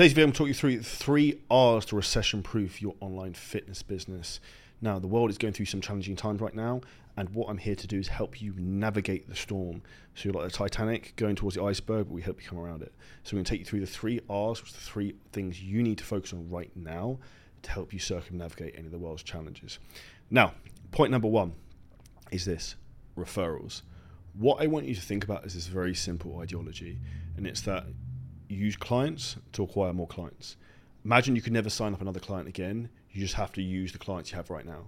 Today's video, I'm talking you through three R's to recession proof your online fitness business. Now, the world is going through some challenging times right now, and what I'm here to do is help you navigate the storm. So you're like the Titanic going towards the iceberg, but we help you come around it. So we're going to take you through the three R's, which are the three things you need to focus on right now to help you circumnavigate any of the world's challenges. Now, point number one is this referrals. What I want you to think about is this very simple ideology, and it's that use clients to acquire more clients. Imagine you could never sign up another client again. You just have to use the clients you have right now.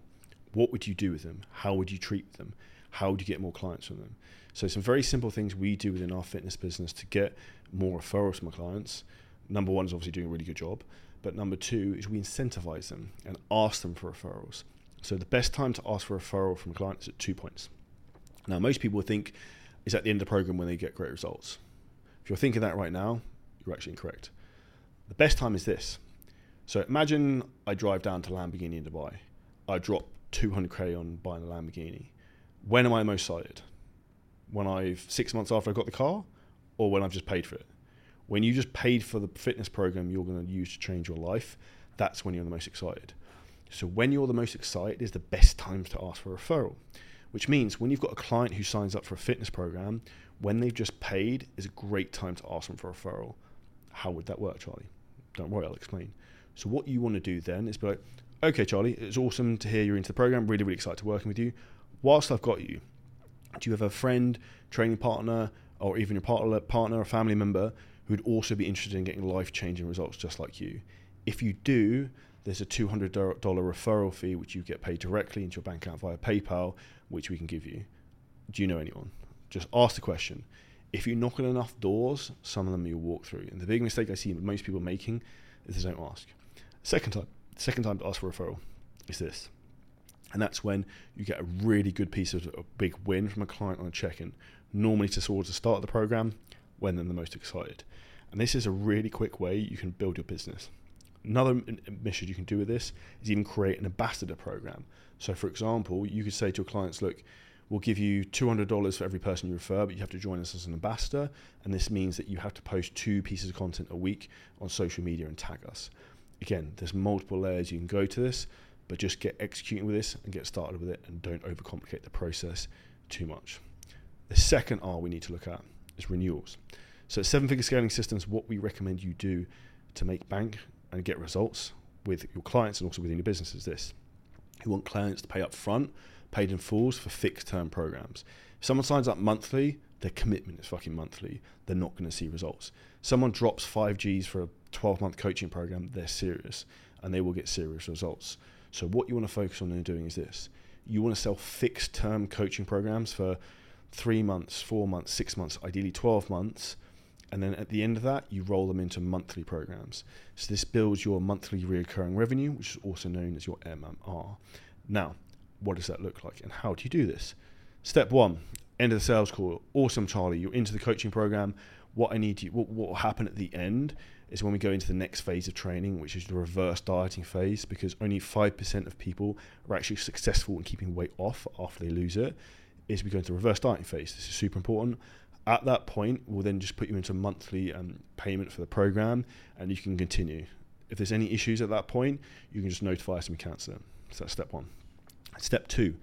What would you do with them? How would you treat them? How would you get more clients from them? So, some very simple things we do within our fitness business to get more referrals from our clients. Number one is obviously doing a really good job, but number two is we incentivize them and ask them for referrals. So, the best time to ask for a referral from a client is at two points. Now, most people think is at the end of the program when they get great results. If you're thinking that right now, you're actually incorrect. The best time is this. So imagine I drive down to Lamborghini in Dubai. I drop 200k on buying a Lamborghini. When am I most excited? When I've six months after I got the car, or when I've just paid for it? When you just paid for the fitness program you're going to use to change your life, that's when you're the most excited. So when you're the most excited is the best times to ask for a referral, which means when you've got a client who signs up for a fitness program, when they've just paid is a great time to ask them for a referral how would that work, Charlie? Don't worry, I'll explain. So what you want to do then is be like, okay, Charlie, it's awesome to hear you're into the program. Really, really excited to working with you. Whilst I've got you, do you have a friend, training partner, or even your partner, partner or family member who'd also be interested in getting life-changing results just like you? If you do, there's a $200 referral fee which you get paid directly into your bank account via PayPal, which we can give you. Do you know anyone? Just ask the question if you knock on enough doors, some of them you'll walk through. And the big mistake I see most people making is they don't ask. Second time, second time to ask for a referral is this. And that's when you get a really good piece of a big win from a client on a check-in, normally towards the start of the program, when they're the most excited. And this is a really quick way you can build your business. Another mission you can do with this is even create an ambassador program. So, for example, you could say to your clients, look, We'll give you $200 for every person you refer, but you have to join us as an ambassador. And this means that you have to post two pieces of content a week on social media and tag us. Again, there's multiple layers you can go to this, but just get executing with this and get started with it and don't overcomplicate the process too much. The second R we need to look at is renewals. So, seven figure scaling systems, what we recommend you do to make bank and get results with your clients and also within your business is this. You want clients to pay up front paid in fulls for fixed term programs. If someone signs up monthly, their commitment is fucking monthly. They're not going to see results. Someone drops 5Gs for a 12 month coaching program, they're serious and they will get serious results. So, what you want to focus on in doing is this you want to sell fixed term coaching programs for three months, four months, six months, ideally 12 months. And then at the end of that, you roll them into monthly programs. So, this builds your monthly recurring revenue, which is also known as your MMR. Now, what does that look like and how do you do this? Step one, end of the sales call. Awesome, Charlie. You're into the coaching program. What I need you, what, what will happen at the end is when we go into the next phase of training, which is the reverse dieting phase, because only 5% of people are actually successful in keeping weight off after they lose it, is we go into the reverse dieting phase. This is super important. At that point, we'll then just put you into monthly um, payment for the program and you can continue. If there's any issues at that point, you can just notify us and we cancel them. So that's step one. Step two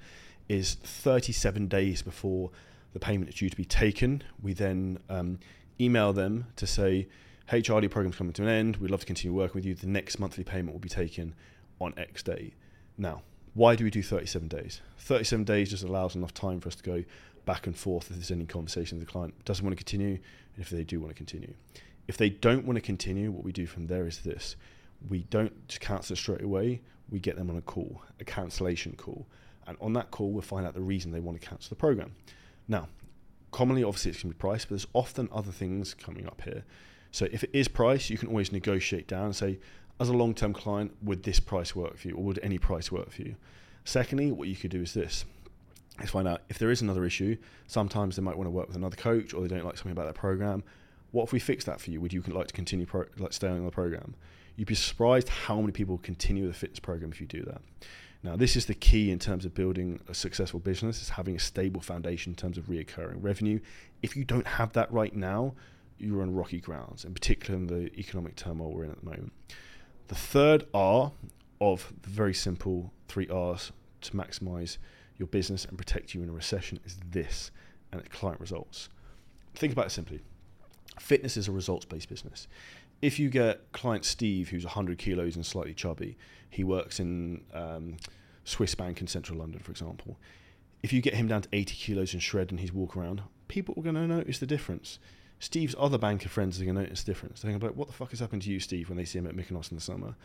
is 37 days before the payment is due to be taken. We then um, email them to say, Charlie, program's coming to an end. We'd love to continue working with you. The next monthly payment will be taken on X day. Now, why do we do 37 days? 37 days just allows enough time for us to go back and forth if there's any conversation with the client doesn't want to continue, and if they do want to continue. If they don't want to continue, what we do from there is this we don't just cancel straight away. We get them on a call, a cancellation call. And on that call, we'll find out the reason they want to cancel the program. Now, commonly, obviously, it's going to be price, but there's often other things coming up here. So if it is price, you can always negotiate down and say, as a long term client, would this price work for you or would any price work for you? Secondly, what you could do is this is find out if there is another issue. Sometimes they might want to work with another coach or they don't like something about their program. What if we fix that for you? Would you like to continue pro- like staying on the program? You'd be surprised how many people continue the fitness program if you do that. Now, this is the key in terms of building a successful business, is having a stable foundation in terms of reoccurring revenue. If you don't have that right now, you're on rocky grounds, in particular in the economic turmoil we're in at the moment. The third R of the very simple three R's to maximize your business and protect you in a recession is this, and it's client results. Think about it simply. Fitness is a results based business. If you get client Steve, who's 100 kilos and slightly chubby, he works in um, Swiss Bank in central London, for example. If you get him down to 80 kilos and shred and he's walk around, people are going to notice the difference. Steve's other banker friends are going to notice the difference. They're going to be like, what the fuck has happened to you, Steve, when they see him at Mykonos in the summer?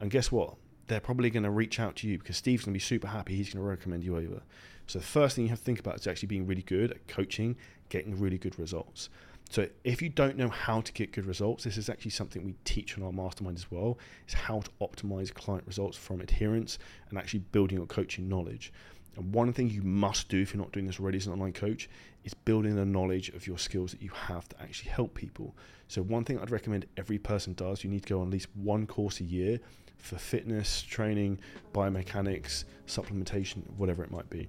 And guess what? They're probably going to reach out to you because Steve's going to be super happy. He's going to recommend you over. So the first thing you have to think about is actually being really good at coaching, getting really good results. So if you don't know how to get good results, this is actually something we teach in our mastermind as well, is how to optimize client results from adherence and actually building your coaching knowledge. And one thing you must do if you're not doing this already as an online coach is building the knowledge of your skills that you have to actually help people. So one thing I'd recommend every person does, you need to go on at least one course a year for fitness, training, biomechanics, supplementation, whatever it might be.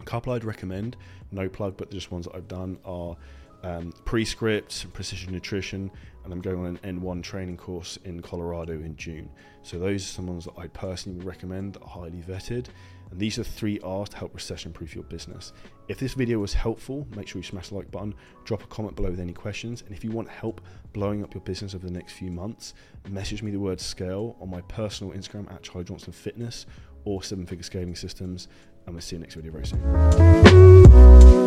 A couple I'd recommend, no plug, but just ones that I've done are um, Prescript, Precision Nutrition, and I'm going on an N1 training course in Colorado in June. So those are some ones that I personally would recommend that are highly vetted. And these are three R's to help recession proof your business. If this video was helpful, make sure you smash the like button, drop a comment below with any questions. And if you want help blowing up your business over the next few months, message me the word scale on my personal Instagram at Charlie Johnson Fitness or Seven Figure Scaling Systems. And we'll see you next video very soon.